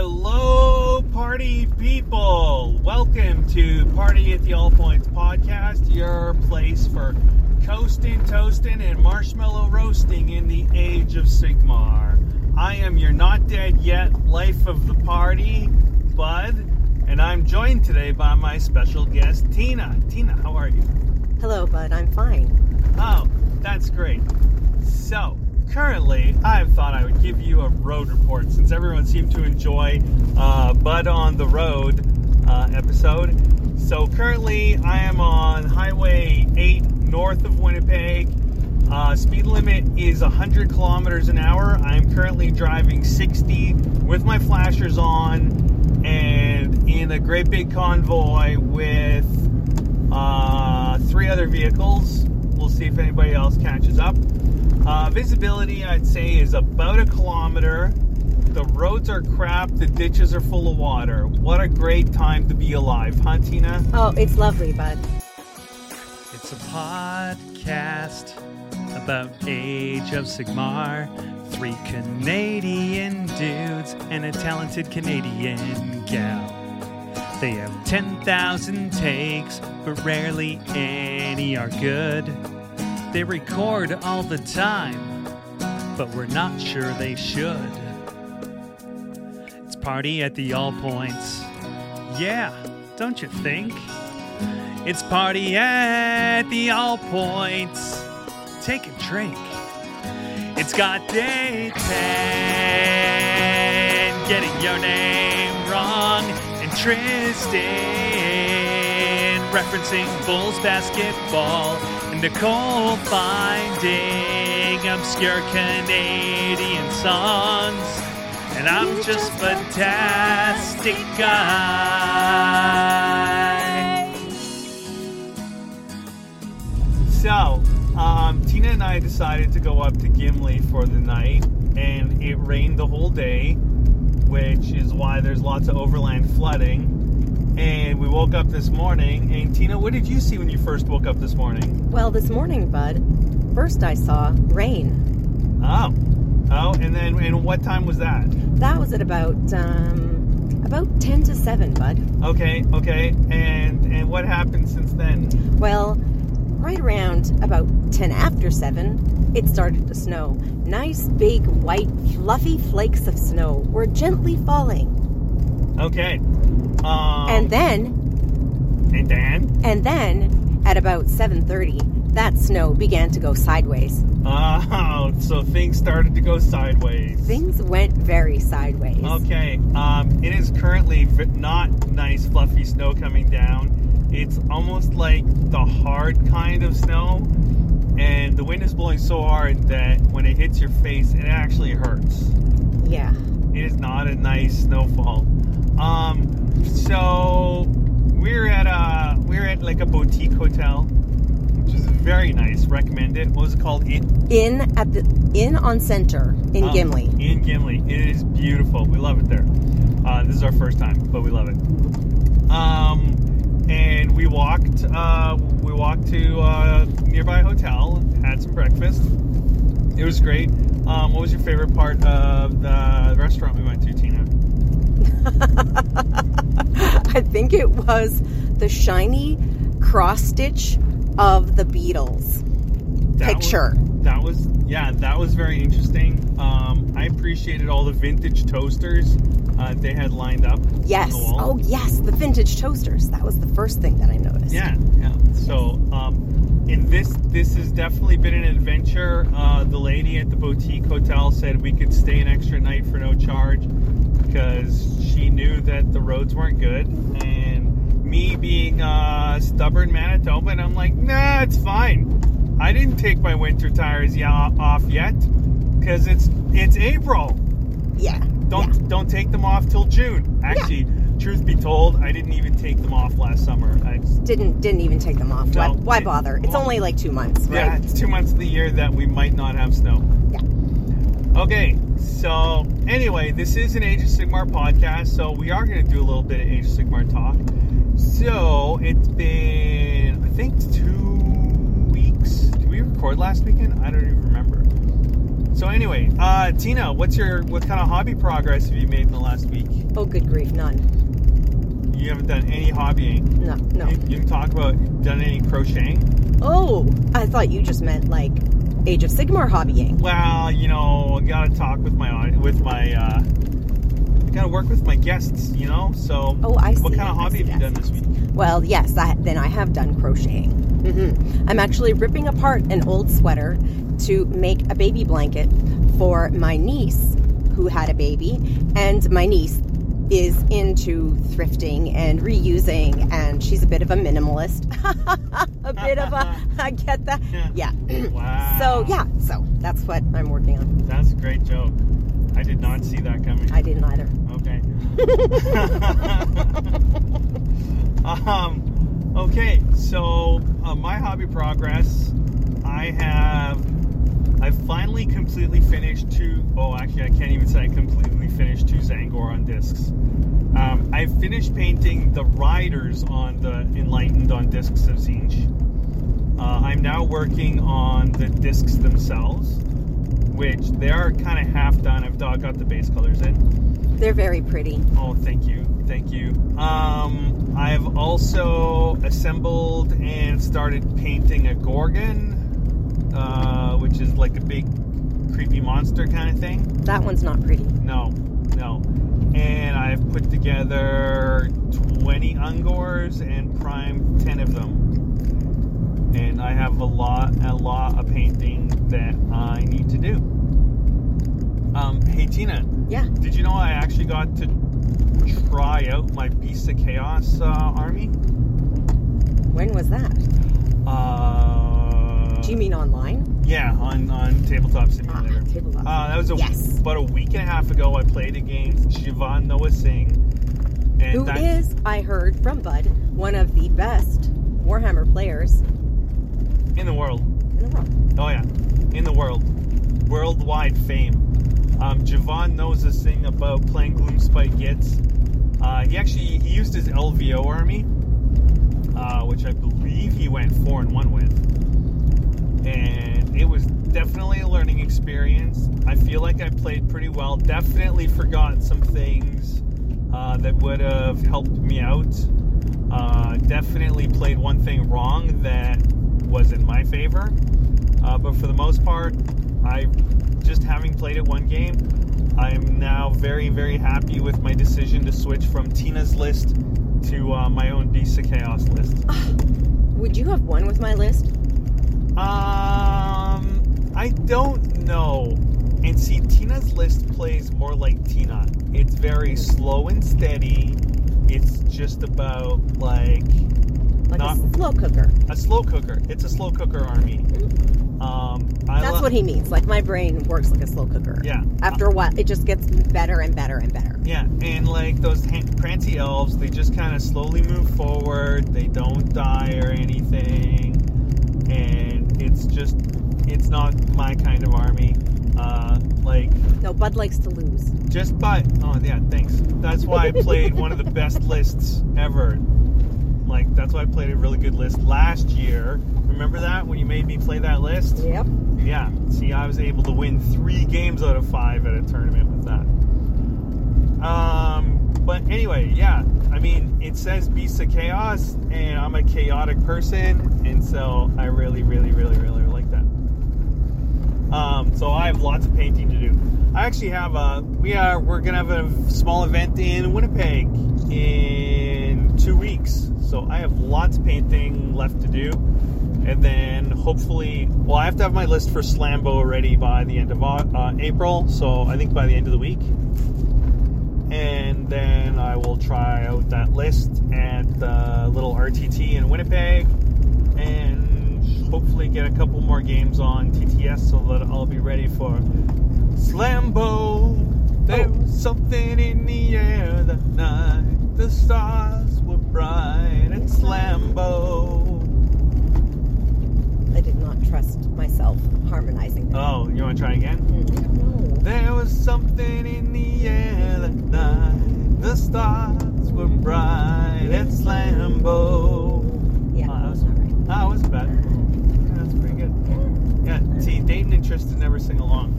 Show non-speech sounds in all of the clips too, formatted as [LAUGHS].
Hello, party people! Welcome to Party at the All Points podcast, your place for coasting, toasting, and marshmallow roasting in the age of Sigmar. I am your not dead yet life of the party, Bud, and I'm joined today by my special guest, Tina. Tina, how are you? Hello, Bud. I'm fine. Oh, that's great. So, currently, I thought I would give you a road report since everyone seemed to enjoy uh, Bud on the Road uh, episode. So, currently, I am on Highway 8 north of Winnipeg. Uh, speed limit is 100 kilometers an hour. I'm currently driving 60 with my flashers on and in a great big convoy with uh, three other vehicles. We'll see if anybody else catches up. Uh, visibility, I'd say, is about a kilometer. The roads are crap. The ditches are full of water. What a great time to be alive, huh, Tina? Oh, it's lovely, Bud. It's a podcast about Age of Sigmar. Three Canadian dudes and a talented Canadian gal. They have 10,000 takes, but rarely any are good. They record all the time, but we're not sure they should. It's party at the All Points. Yeah, don't you think? It's party at the All Points. Take a drink. It's got day 10, getting your name wrong, and Tristan referencing Bulls basketball, Nicole finding obscure Canadian songs. And I'm You're just just fantastic guy. So, um, Tina and I decided to go up to Gimli for the night, and it rained the whole day, which is why there's lots of overland flooding. And we woke up this morning, and Tina, what did you see when you first woke up this morning? Well, this morning, Bud, first I saw rain. Oh, oh, and then and what time was that? That was at about um, about ten to seven, Bud. Okay, okay, and and what happened since then? Well, right around about ten after seven, it started to snow. Nice, big, white, fluffy flakes of snow were gently falling, Okay, um, and then, and then. and then, at about seven thirty, that snow began to go sideways. Oh, so things started to go sideways. Things went very sideways. Okay, um, it is currently not nice, fluffy snow coming down. It's almost like the hard kind of snow, and the wind is blowing so hard that when it hits your face, it actually hurts. Yeah. It is not a nice snowfall. Um, so we're at a we're at like a boutique hotel, which is very nice. Recommend it. What was it called? In in at the in on center in Oh, Gimli. In Gimli. It is beautiful. We love it there. Uh, this is our first time, but we love it. Um, and we walked. Uh, we walked to a nearby hotel. Had some breakfast. It was great. Um, what was your favorite part of the restaurant we went to? [LAUGHS] I think it was the shiny cross stitch of the Beatles That picture. Was, that was yeah, that was very interesting. Um, I appreciated all the vintage toasters uh, they had lined up. yes. Oh, yes, the vintage toasters. That was the first thing that I noticed. Yeah, yeah. So, um, in this, this has definitely been an adventure. Uh, the lady at the boutique hotel said we could stay an extra night for no charge because she knew that the roads weren't good. And me being a stubborn Manitoban, I'm like, nah, it's fine. I didn't take my winter tires off yet because it's it's April. Yeah. Don't yeah. don't take them off till June. Actually, truth be told, I didn't even take them off last summer. I Didn't didn't even take them off. No. Why, why bother? It's Well, only like two months, Yeah, right? it's two months of the year that we might not have snow. Okay, so anyway, this is an Age of Sigmar podcast, so we are going to do a little bit of Age of Sigmar talk. So it's been, I think, two weeks. Did we record last weekend? I don't even remember. So anyway, uh, Tina, what's your what kind of hobby progress have you made in the last week? Oh, good grief, none. You haven't done any hobbying. No, no. You, you can talk about done any crocheting? Oh, I thought you just meant like Age of Sigmar hobbying. Well, you know, I gotta talk with my with my. Uh, I gotta work with my guests, you know. So, Oh, I see. what kind of I hobby see, have you I done this week? Well, yes, I, then I have done crocheting. hmm I'm actually ripping apart an old sweater to make a baby blanket for my niece who had a baby, and my niece is into thrifting and reusing, and she's a bit of a minimalist. [LAUGHS] a bit of a, [LAUGHS] I get that. Yeah. [CLEARS THROAT] Wow. So, yeah, so that's what I'm working on. That's a great joke. I did not see that coming. I didn't either. Okay. [LAUGHS] [LAUGHS] um, okay, so uh, my hobby progress, I have, I finally completely finished two, oh, actually, I can't even say I completely finished two Tzaangor on discs. Um, I finished painting the riders on the Enlightened on discs of Tzeentch. Uh, I'm now working on the discs themselves, which they are kind of half done. I've got got the base colors in. They're very pretty. Oh, thank you, thank you. Um, I've also assembled and started painting a gorgon, uh, which is like a big creepy monster kind of thing. That one's not pretty. No, no. And I've put together 20 Ungors and primed 10 of them. And I have a lot, a lot of painting that I need to do. Um, hey Tina, Yeah. did you know I actually got to try out my Beasts of Chaos uh, army? When was that? Uh, Do you mean online? Yeah, on, on Tabletop Simulator. Ah, tabletop. Uh, that was a, Yes. about a week and a half ago. I played against Siobhan Noah Singh. And Who that, is, I heard from Bud, one of the best Warhammer players in the world. in the world. Oh yeah, in the world, worldwide fame. Um, Javon knows this thing about playing Gloomspite Gits. Uh, he actually he used his LVO army, uh, which I believe he went four and one with, and it was definitely a learning experience. I feel like I played pretty well. Definitely forgot some things uh, that would have helped me out. Uh, definitely played one thing wrong that was in my favor. Uh, but for the most part, I just having played it one game, I'm now very, very happy with my decision to switch from Tina's list to uh, my own Beasts of Chaos list. [SIGHS] Would you have won with my list? Um, I don't know. And see, Tina's list plays more like Tina. It's very slow and steady. It's just about like Like Not- a slow cooker. a slow cooker. It's a slow cooker army. Um, I That's lo- what he means. Like my brain works like a slow cooker. Yeah. After a while, it just gets better and better and better. Yeah, and like those prancy elves, they just kind of slowly move forward. They don't die or anything, it's just it's not my kind of army. Uh, like No, Bud likes to lose. just by oh yeah, thanks. That's why I played one of the best lists ever. Like that's why I played a really good list last year. Remember that when you made me play that list? Yep. Yeah. See, I was able to win three games out of five at a tournament with that. Um, but anyway, yeah. I mean, it says Beast of Chaos, and I'm a chaotic person, and so I really, really, really, really like that. Um, so I have lots of painting to do. I actually have a. We are. We're gonna have a small event in Winnipeg in two weeks. So I have lots of painting left to do, and then hopefully, well, I have to have my list for Slambo ready by the end of uh, April. So I think by the end of the week, and then I will try out that list at the little RTT in Winnipeg, and hopefully get a couple more games on TTS so that I'll be ready for Slambo. There was oh. something in the air that night. The stars were bright at Slambo. I did not trust myself harmonizing them. Oh, you want to try again? Mm, no. There was something in the air that night. The stars were bright at Slambo. Yeah, Oh, that was- not right. It wasn't bad. Yeah, that's pretty good. Yeah, see, Dayton and Tristan never sing along.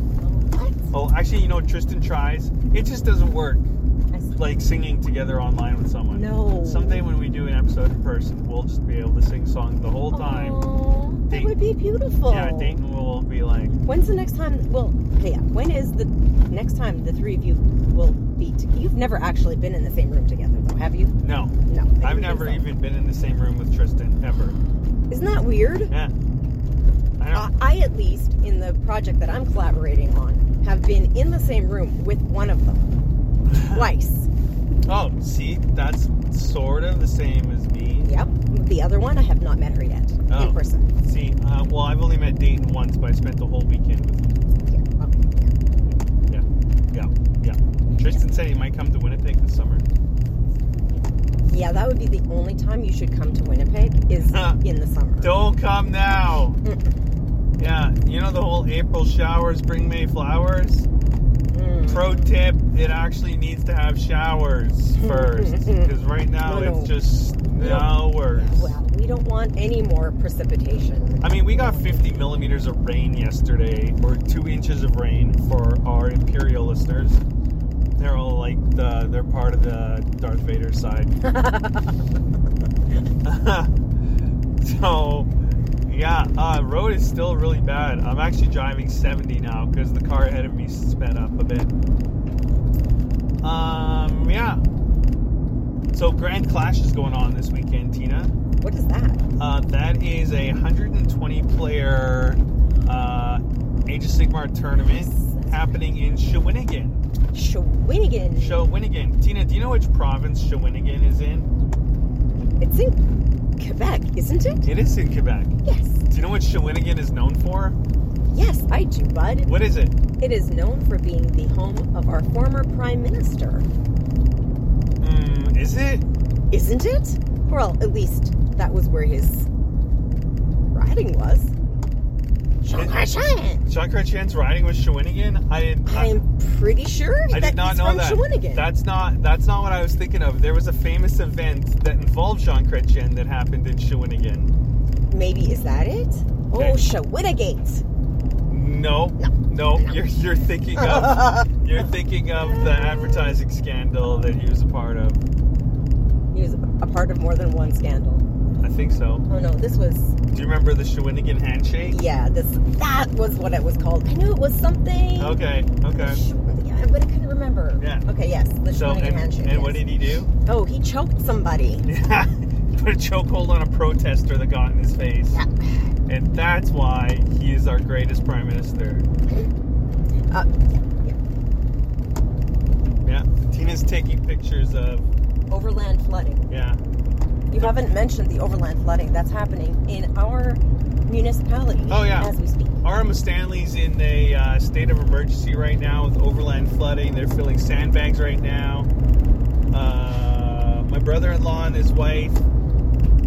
Oh, actually, you know, Tristan tries. It just doesn't work. Like singing together online with someone. No. Someday when we do an episode in person, we'll just be able to sing songs the whole time. Aw, that would be beautiful. Yeah, Dayton will be like, When's the next time? Well, yeah. When is the next time the three of you will be? T- You've never actually been in the same room together, though, have you? no. No. I've never so. even been in the same room with Tristan ever. Isn't that weird? Yeah. I know. Uh, I, at least, in the project that I'm collaborating on, have been in the same room with one of them twice. oh, see, that's sort of the same as me. Yep. The other one, I have not met her yet Oh. in person. See, uh, well, I've only met Dayton once, but I spent the whole weekend with him. Yeah. Okay. Yeah, yeah, yeah. Tristan said he might come to Winnipeg this summer. Yeah, that would be the only time you should come to Winnipeg is [LAUGHS] in the summer. Don't come now. Yeah, you know the whole April showers bring May flowers? Mm. Pro tip, it actually needs to have showers [LAUGHS] first. Because right now No, no. it's just No. hours. Well, we don't want any more precipitation. I mean, we got 50 millimeters of rain yesterday, or two inches of rain for our Imperial listeners. They're all like the, they're part of the Darth Vader side. [LAUGHS] [LAUGHS] so, yeah, uh, road is still really bad. I'm actually driving 70 now because the car ahead of me sped up a bit. Um, yeah. So, Grand Clash is going on this weekend, Tina. What is that? Uh, that is a 120 player uh, Age of Sigmar tournament happening in Shawinigan. Shawinigan. Shawinigan. Tina, do you know which province Shawinigan is in? It's in Quebec, isn't it? It is in Quebec. Yes. Do you know what Shawinigan is known for? Yes, I do, bud. What is it? It is known for being the home of our former prime minister, Mm, is it? isn't it? Well, at least that was where his riding was. Jean Chrétien. Jean Chrétien's riding with Shawinigan? I. I, I'm pretty sure I did not know that. Shawinigan. That's not. That's not what I was thinking of. There was a famous event that involved Jean Chrétien that happened in Shawinigan. Maybe is that it? Okay. Oh, Shawinigate. No, no, you're you're thinking of [LAUGHS] you're thinking of the advertising scandal that he was a part of. He was a part of more than one scandal. I think so. Oh no, this was Do you remember the Shawinigan handshake? yeah, this that was what it was called. I knew it was something. Okay, okay. Yeah, but I couldn't remember. Yeah. Okay, yes, the So Shawinigan and, handshake. and yes. what did he do? Oh, he choked somebody. [LAUGHS] Yeah, put a chokehold on a protester that got in his face, Yeah. And that's why he is our greatest prime minister. Uh, yeah, Yeah, Tina's taking pictures of. Overland flooding. yeah. You haven't mentioned the overland flooding that's happening in our municipality. Oh, yeah. As we speak. RM Stanley's in a uh, state of emergency right now with overland flooding. They're filling sandbags right now. Uh, my brother-in-law and his wife,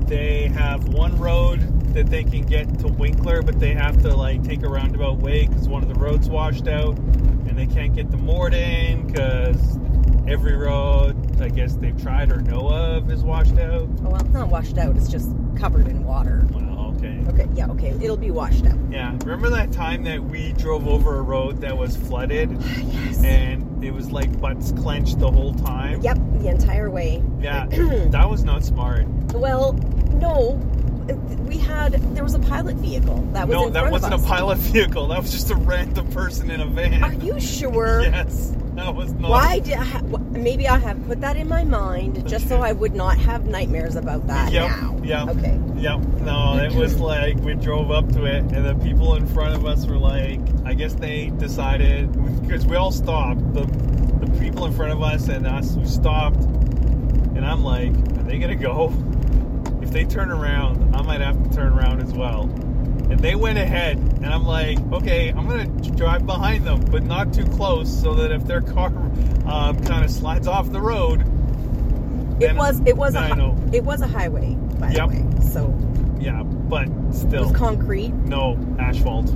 they have one road that they can get to Winkler, but they have to like take a roundabout way because one of the roads washed out, and they can't get to Morden because every road I guess they've tried or know of is washed out. Oh, well, it's not washed out. It's just covered in water. Well, okay. Okay, yeah, okay. It'll be washed out. Yeah, remember that time that we drove over a road that was flooded [SIGHS] Yes. and it was like butts clenched the whole time? Yep, the entire way. Yeah, [CLEARS THROAT] that was not smart. Well, no. We had there was a pilot vehicle that was No, that wasn't a pilot [LAUGHS] vehicle. That was just a random person in a van. Are you sure? [LAUGHS] Yes, that was not. Why did I ha- maybe I have put that in my mind just so I would not have nightmares about that Yep, now. yep. Okay. Yep. No, it was [LAUGHS] like we drove up to it, and the people in front of us were like, I guess they decided because we all stopped. The the people in front of us and us we stopped, and I'm like, are they gonna go? They turn around, I might have to turn around as well. And they went ahead, and I'm like, okay, I'm gonna drive behind them, but not too close, so that if their car um, kind of slides off the road, It was it was a I know. it was a highway by Yep. the way. So Yeah, but it still, was concrete. no asphalt.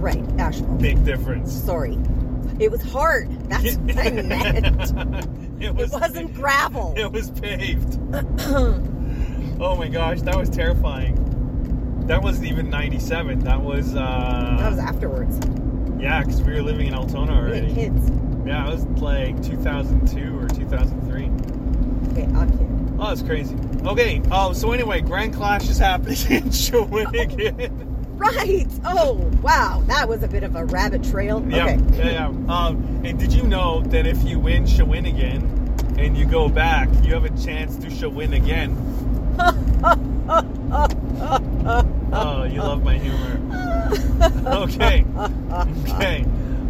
Right, asphalt. Big difference. Sorry. It was hard. That's what I [LAUGHS] meant. it It wasn't gravel. [LAUGHS] It was paved. [CLEARS THROAT] Oh my gosh, that was terrifying. That wasn't even '97. That was. uh That was afterwards. Yeah, because we were living in Altona We already. had kids. Yeah, it was like 2002 or 2003. Okay, a kid. Oh, that's crazy. Okay, um, so anyway, Grand Clash is happening [LAUGHS] in Shawinigan. [LAUGHS] Right. Oh, wow. That was a bit of a rabbit trail. yeah, Okay. yeah, yeah. Um, and did you know that if you win Shawinigan and you go back, you have a chance to Shawin again? Oh, you love my humor. okay. Okay.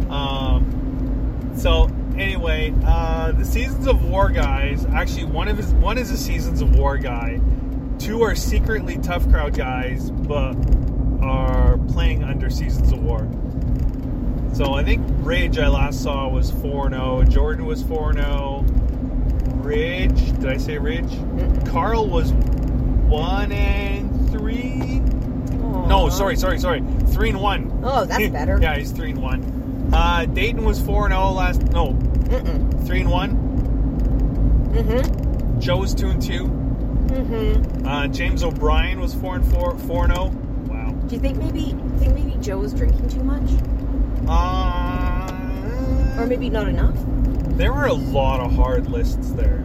Um, so anyway, uh, the Seasons of War guys. Actually, one of his one is a Seasons of War guy. Two are secretly Tough Crowd guys, but are playing under Seasons of War. So I think Rage I last saw was 4 0. Jordan was 4 0. Ridge, did I say Ridge? Carl was 1 and 3. No, sorry, sorry, sorry. 3 and 1. Oh, that's [LAUGHS] better. yeah, he's 3 and 1. Uh, Dayton was 4 and 0 last. No, Mm-mm. 3 and 1. Mm-hmm. Joe was 2 and 2. Mm-hmm. Uh, James O'Brien was 4 and 4. 4 and 0. Wow. Do you think maybe think maybe Joe Joe's drinking too much? Uh, Or maybe not enough? There were a lot of hard lists there.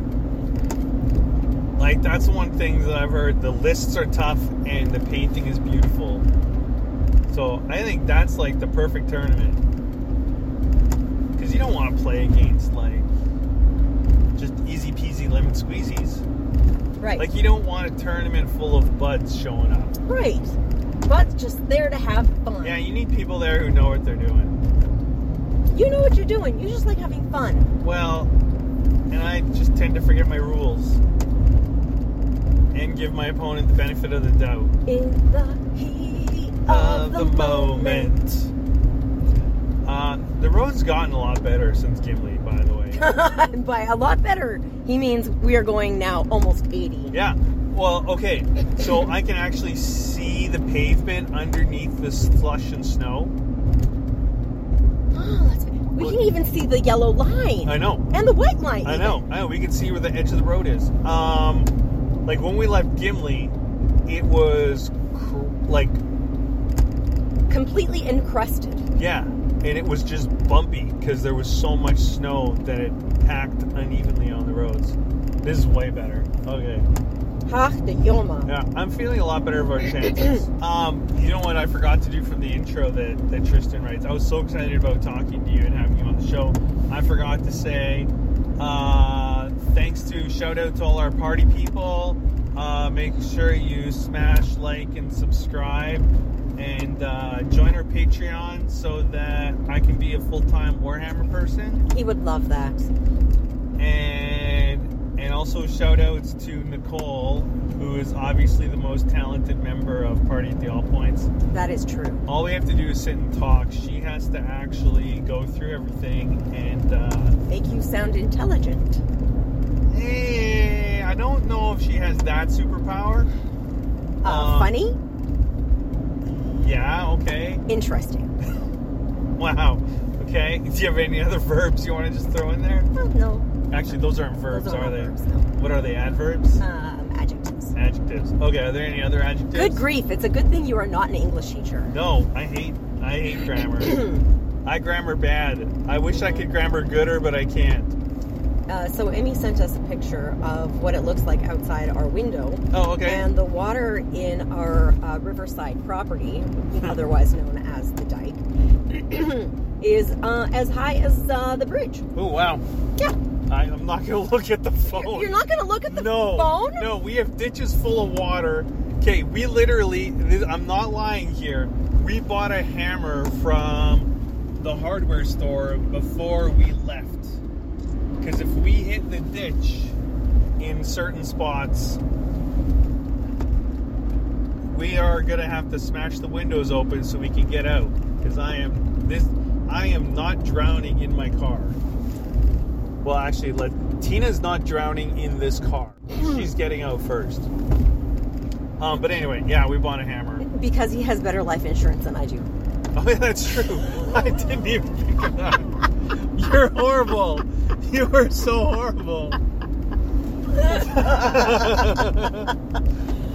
Like that's one thing that I've heard. The lists are tough and the painting is beautiful. So I think that's like the perfect tournament. Because you don't want to play against like just easy peasy lemon squeezies. Right. Like you don't want a tournament full of buds showing up. right. Buds just there to have fun. Yeah, you need people there who know what they're doing. You know what you're doing. You just like having fun. Well, and I just tend to forget my rules and give my opponent the benefit of the doubt In the heat of the moment. Uh, the road's gotten a lot better since Gimli, by the way. [LAUGHS] By a lot better, he means we are going now almost 80. yeah. Well, okay. So I can actually see the pavement underneath this slush and snow. Oh, that's, we can even see the yellow line I know. and the white line. I even. know. I know. We can see where the edge of the road is. Um, like when we left Gimli, it was cr- like Completely encrusted. Yeah, and it was just bumpy because there was so much snow that it packed unevenly on the roads. This is way better. Okay. Ha, the Yoma. Yeah, I'm feeling a lot better of our chances. um, you know what I forgot to do from the intro that, that Tristan writes? I was so excited about talking to you and having you on the show. I forgot to say uh, thanks to shout out to all our party people. Uh, make sure you smash like and subscribe and uh, join our Patreon so that I can be a full time Warhammer person. He would love that. And and also shout outs to Nicole, who is obviously the most talented member of Party at the All Points. That is true. All we have to do is sit and talk. She has to actually go through everything and uh, Make you sound intelligent. eh, I don't know if she has that superpower. Uh, Um, funny? Yeah, okay. Interesting. [LAUGHS] Wow. Okay. Do you have any other verbs you want to just throw in there? Oh, no. Actually, those aren't verbs, Those are not they? verbs, no. What are they? Adverbs? Um, adjectives. adjectives. Okay. Are there any other adjectives? Good grief. It's a good thing you are not an English teacher. No, I hate I hate grammar. [CLEARS THROAT] I grammar bad. I wish I could grammar gooder, but I can't. Uh, so Emmy sent us a picture of what it looks like outside our window. Oh, okay. And the water in our uh, riverside property, otherwise known as the dike, [CLEARS THROAT] is uh, as high as uh, the bridge. oh wow. Yeah. I, I'm not gonna [LAUGHS] look at the phone. You're, not to look at the no, phone? No, we have ditches full of water. Okay, we literally, this, I'm not lying here. We bought a hammer from the hardware store before we left. Because if we hit the ditch in certain spots, we are gonna have to smash the windows open so we can get out. Because I am this, I am not drowning in my car. Well, actually, let Tina's not drowning in this car. She's getting out first. Um, but anyway, yeah, we bought a hammer. Because he has better life insurance than I do. [LAUGHS] Oh, yeah, that's true. I didn't even think of that. You're horrible. You are so horrible. [LAUGHS]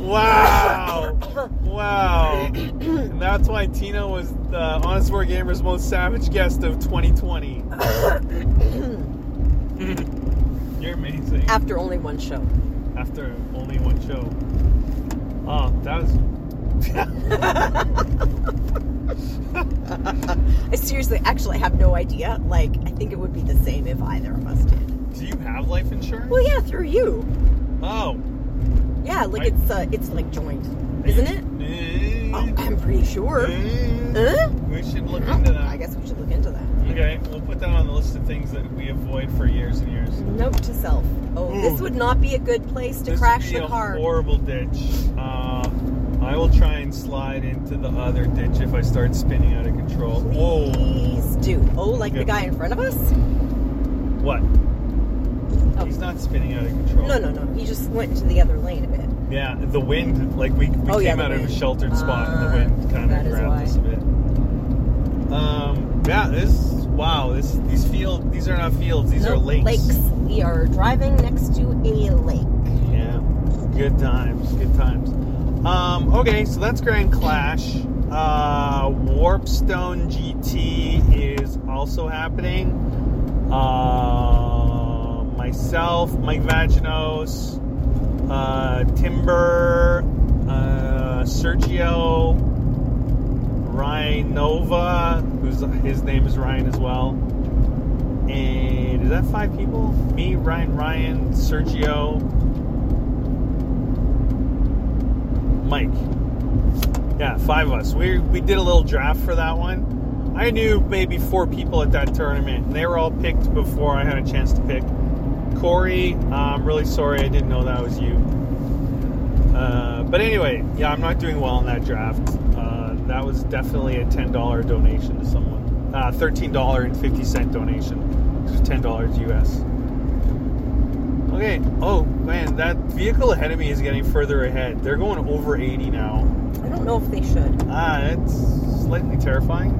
wow. Wow. And that's why Tina was the Honest War Gamer's most savage guest of 2020. [LAUGHS] You're amazing. After only one show. After only one show. Oh, that was. [LAUGHS] I seriously, actually, have no idea. Like, I think it would be the same if either of us did. Do you have life insurance? Well, yeah, through you. Oh. Yeah, like I- it's uh, it's like joint, isn't it? Oh, I'm pretty sure. Huh? We should look into that. I guess we should look into that. Okay, we'll put that on the list of things that we avoid for years and years. Note to self. Oh, Ooh. this would not be a good place to this crash would be the a car. horrible ditch. Uh, I will try and slide into the other ditch if I start spinning out of control. Whoa! Please do. Oh, like the guy in front of us? What? Oh. He's not spinning out of control. No, no, no. He just went into the other lane a bit. Yeah, the wind, like we, we Oh, came yeah, out of a sheltered spot and the Ah, wind kind of grabbed us a bit. Um, yeah, this, wow, this, these field, these are not fields, these No, are lakes. Lakes. We are driving next to a lake. Yeah, good times, good times. Um, okay, so that's Grand Clash. Uh, Warpstone GT is also happening. Uh, myself, Mike Vaginos, uh, Timber, uh, Sergio, Ryan Nova, who's his name is Ryan as well. And is that five people? Me, Ryan, Ryan, Sergio, Mike. Yeah, five of us. We we did a little draft for that one. I knew maybe four people at that tournament, and they were all picked before I had a chance to pick. Corey, I'm really sorry I didn't know that was you. Uh, but anyway, yeah, I'm not doing well in that draft. That was definitely a $10 donation to someone. Uh, $13.50 donation, which is $10 US. Okay. Oh man, that vehicle ahead of me is getting further ahead. They're going over 80 now. I don't know if they should. Ah, it's slightly terrifying.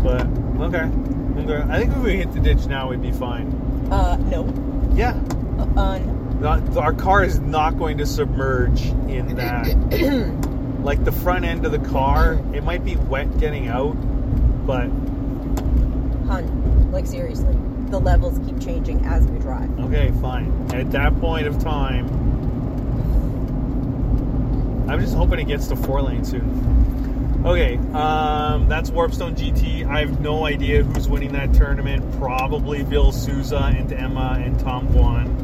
But okay. Okay. I think if we hit the ditch now, we'd be fine. Uh, no. Yeah. Uh, uh, no. Not, our car is not going to submerge in that. [CLEARS THROAT] like the front end of the car, it might be wet getting out, but Hun, like seriously, the levels keep changing as we drive. Okay, fine. At that point of time, I'm just hoping it gets to four lane soon. Okay, um, that's Warpstone GT. I have no idea who's winning that tournament. Probably Bill Souza and Emma and Tom Guan.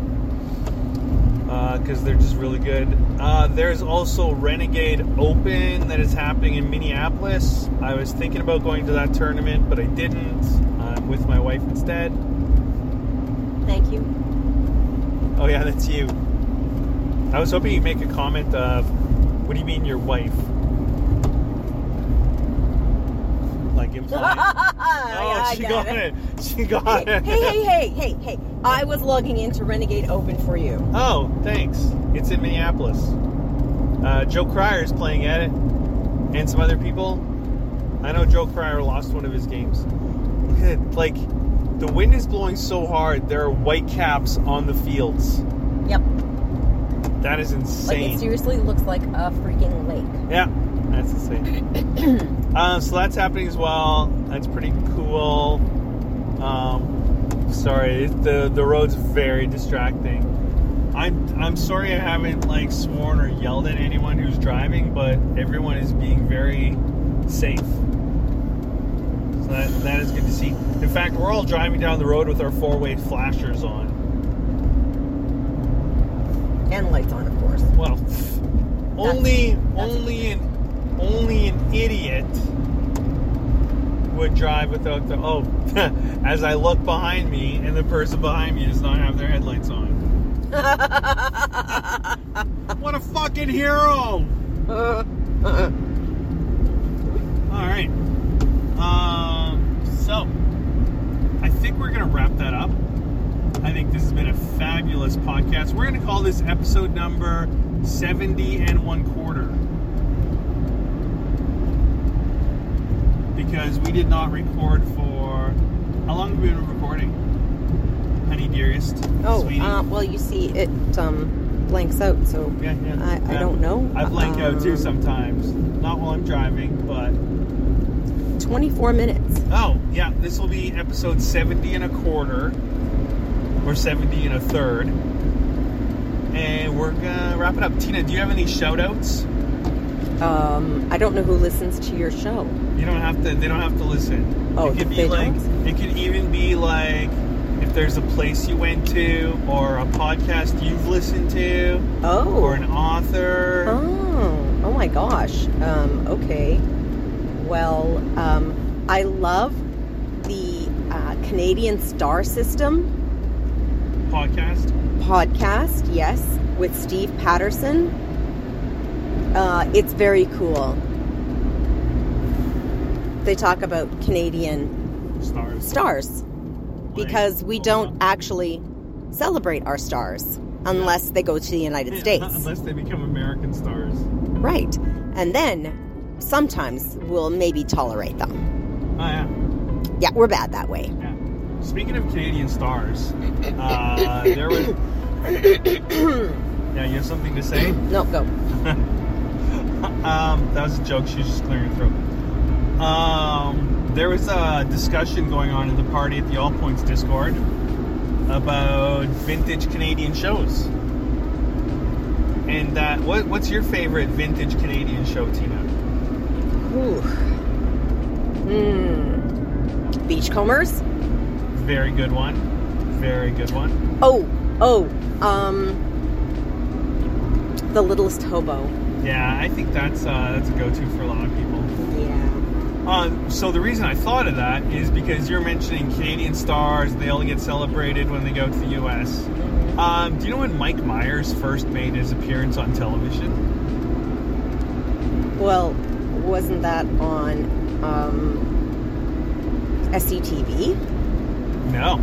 Because they're just really good. Uh, there's also Renegade Open that is happening in Minneapolis. I was thinking about going to that tournament, but I didn't. I'm with my wife instead. Thank you. Oh yeah, that's you. I was hoping you'd make a comment of, "What do you mean your wife?" Like implying. [LAUGHS] oh, she got it. it. She got Hey, it. hey, hey, hey, hey, hey! I was logging into Renegade Open for you. Oh, thanks. It's in Minneapolis. Uh, Joe Cryer is playing at it, and some other people. I know Joe Cryer lost one of his games. Look at it, like the wind is blowing so hard. There are white caps on the fields. Yep. That is insane. Like it seriously looks like a freaking lake. Yeah, that's insane. [CLEARS THROAT] uh, so that's happening as well. That's pretty cool. Um, sorry, the the road's very distracting. I'm I'm sorry I haven't like sworn or yelled at anyone who's driving, but everyone is being very safe. So that, that is good to see. In fact, we're all driving down the road with our four way flashers on. And lights on, of course. Well, only that's only an only an idiot would drive without the oh. [LAUGHS] as I look behind me, and the person behind me does not have their headlights on. [LAUGHS] what a fucking hero! [LAUGHS] All right. Um. So, I think we're gonna wrap that up. I think this has been a fabulous podcast. We're gonna call this episode number seventy and one quarter because we did not record for how long have we been recording? Honey dearest? Oh, uh, well, you see, it um, blanks out, so yeah, yeah. I, I don't know. I blank out too Um, sometimes. Not while I'm driving, but 24 minutes. oh yeah, this will be episode 70 and a quarter, or 70 and a third, and we're gonna wrap it up. Tina, do you have any shout outs? Um, I don't know who listens to your show. You don't have to. They don't have to listen. Oh, it could be like. don't? It could even be like if there's a place you went to, or a podcast you've listened to, Oh. or an author. Oh, oh my gosh. Um, okay. Well, um, I love the uh, Canadian Star System Podcast. podcast, yes, with Steve Patterson. Uh, it's very cool. They talk about Canadian Stars. stars because we don't actually celebrate our stars unless they go to the United States. [LAUGHS] Unless they become American stars. Right. And then sometimes we'll maybe tolerate them. Oh yeah. Yeah, we're bad that way. Yeah. Speaking of Canadian stars, [COUGHS] uh, there was. [COUGHS] yeah, you have something to say? No, go. [LAUGHS] [LAUGHS] um, that was a joke. She's just clearing her throat. Um, there was a discussion going on in the party at the All Points Discord about vintage Canadian shows. And uh, what, what's your favorite vintage Canadian show, Tina? Ooh. Hmm. Beachcombers? Very good one. Very good one. Oh, oh, um, The Littlest Hobo. Yeah, I think that's uh, that's a go-to for a lot of people. Yeah. Uh, so the reason I thought of that is because you're mentioning Canadian stars; they all get celebrated when they go to the U.S. Um, do you know when Mike Myers first made his appearance on television? Well, wasn't that on um, SCTV? No,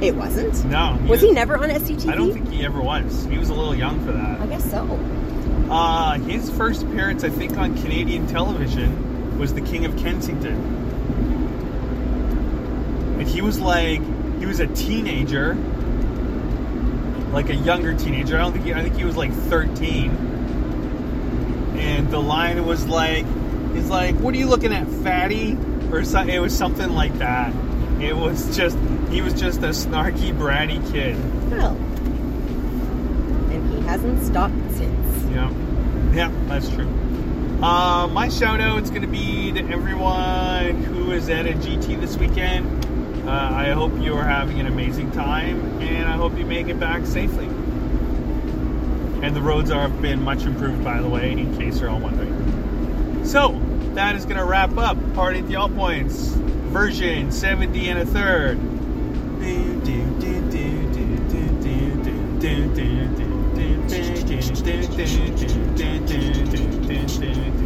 It wasn't. no. Was he never on SCTV? I don't think he ever was. He was a little young for that. I guess so. Uh, his first appearance, I think, on Canadian television was The King of Kensington, and he was like he was a teenager, like a younger teenager. I don't think he, I think he was like 13. And the line was like, "He's like, what are you looking at, fatty?" Or something. It was something like that. It was just he was just a snarky, bratty kid. Well, and he hasn't stopped. Yeah, yeah, that's true. Uh, my shout out is going to be to everyone who is at a GT this weekend. Uh, I hope you are having an amazing time, and I hope you make it back safely. And the roads are have been much improved, by the way, in case you're all wondering. So that is going to wrap up Party at the All Points version 70 and a third. てんてんてんててててて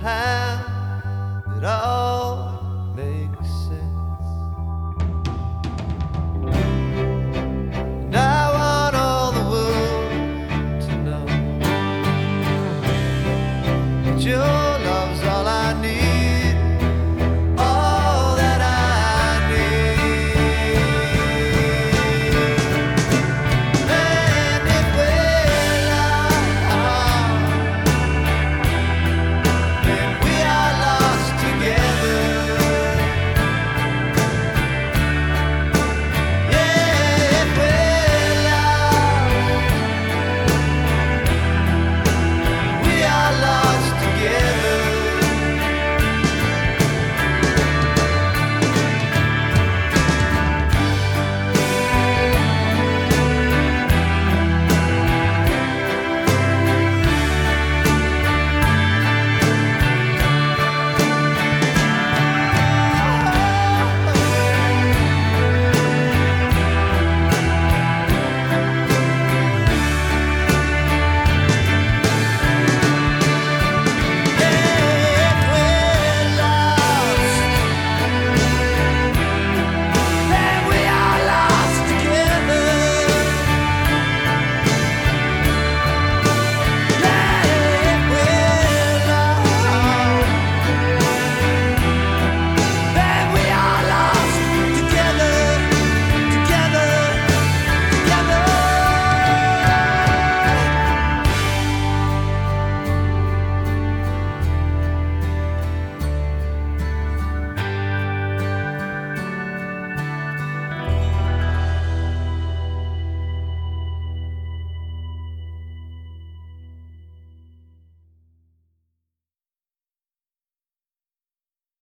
somehow it all